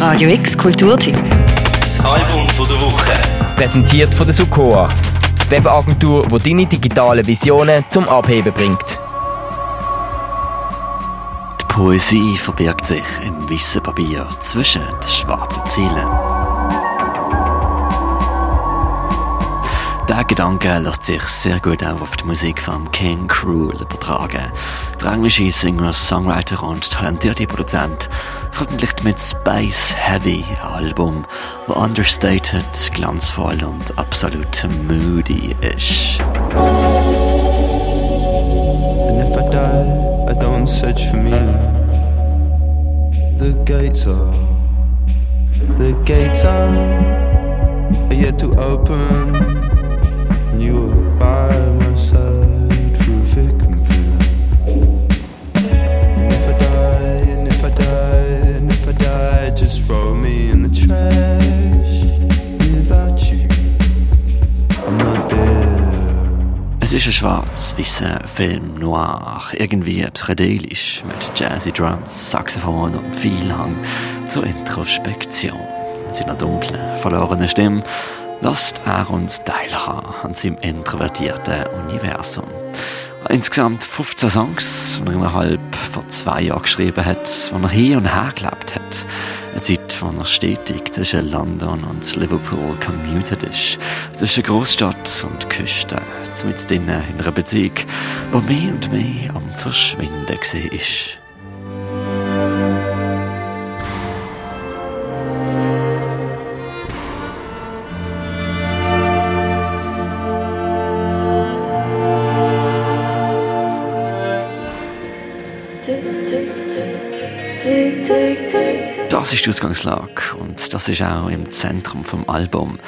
Radio X Kulturtipp. Das Album von der Woche. Präsentiert von der Sukoa. Webagentur, die deine digitalen Visionen zum Abheben bringt. Die Poesie verbirgt sich im weißen Papier zwischen den schwarzen Zielen. Der Gedanke lässt sich sehr gut auch auf die Musik von King Cruel übertragen. Der englische Singer, Songwriter und talentierte Produzent veröffentlicht mit Space Heavy ein Album, das understated, glanzvoll und absolut moody ist. And if I die, I don't search for me. The gates are, the gates are yet to open. Es ist ein schwarz-weißer Film noir, irgendwie psychedelisch, mit jazzy Drums, Saxophon und viel Hang zur Introspektion. Mit seiner dunklen, verlorenen Stimme lässt er uns teilhaben an seinem introvertierten Universum. Insgesamt 15 Songs, die er innerhalb von zwei Jahren geschrieben hat, die er hin und her gelebt hat. Eine Zeit, wo er stetig zwischen London und Liverpool commuted ist. Zwischen Großstadt und Küste. Mit in einer Beziehung, die mehr und mehr am Verschwinden war. Das ist die Ausgangslage und das ist auch im Zentrum vom Album.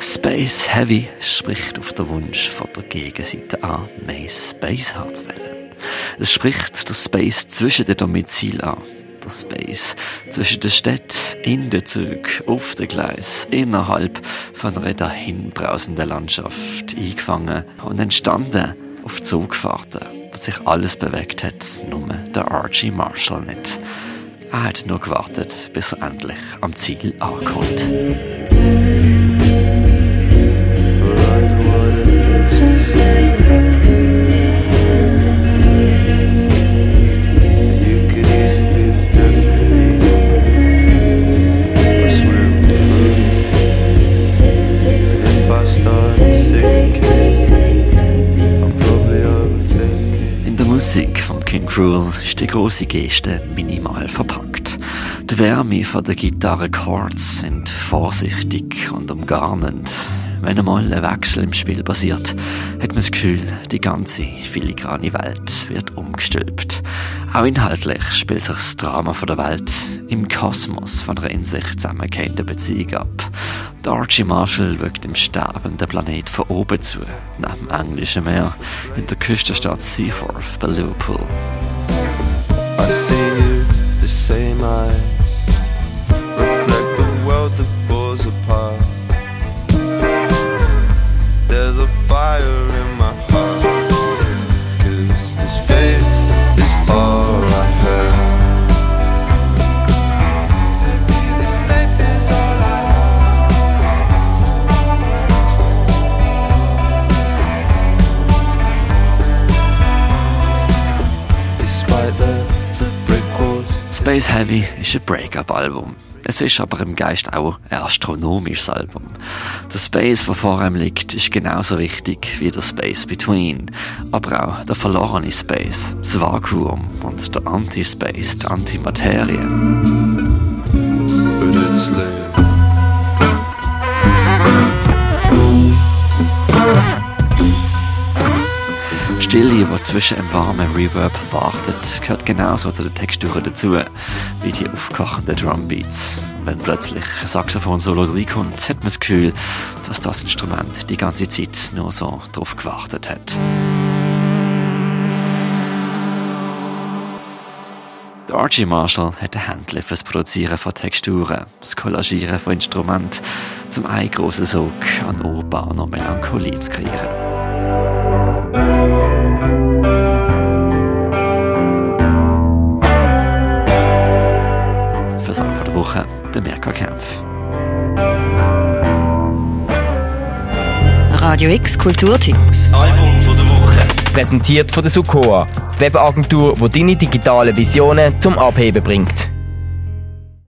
Space Heavy spricht auf den Wunsch von der Gegenseite an, mehr Space haben zu wollen. Es spricht der Space zwischen den Domizil an. Der Space zwischen der Stadt, in den Zug, auf den Gleis, innerhalb von einer dahinbrausenden Landschaft eingefangen und entstanden auf Zugfahrten, wo sich alles bewegt hat, nur der Archie Marshall nicht. Er hat nur gewartet, bis er endlich am Ziel ankommt. You Cruel ist die große Geste minimal verpackt. Die Wärme von der Gitarre Chords sind vorsichtig und umgarnend. Wenn einmal ein Wechsel im Spiel passiert, hat man das Gefühl, die ganze filigrane Welt wird umgestülpt. Auch inhaltlich spielt sich das Drama von der Welt im Kosmos von einer in sich zusammengehenden Beziehung ab. Der Archie Marshall wirkt dem sterbenden Planet von oben zu, neben dem englischen Meer, in der Küstenstadt Seaforth bei Liverpool. I Space Heavy ist ein Break-up-Album. Es ist aber im Geist auch ein astronomisches Album. Der Space, der vor ihm liegt, ist genauso wichtig wie der Space Between. Aber auch der verlorene Space, das Vakuum und der Anti-Space, die Antimaterie. but die zwischen einem warmen Reverb wartet, gehört genauso zu den Texturen dazu, wie die aufkochenden Drumbeats. Wenn plötzlich Saxophon-Solo reinkommt, hat man das Gefühl, dass das Instrument die ganze Zeit nur so drauf gewartet hat. Der Archie Marshall hat ein Händchen für das Produzieren von Texturen, das Kollagieren von Instrumenten, zum einen grossen Sog an urbaner Melancholie zu kreieren. Woche, der Mirka Kempf. Radio X Kulturtipp. Das Album von der Woche. Präsentiert von der Sukoa, Webagentur, die deine digitalen Visionen zum Abheben bringt.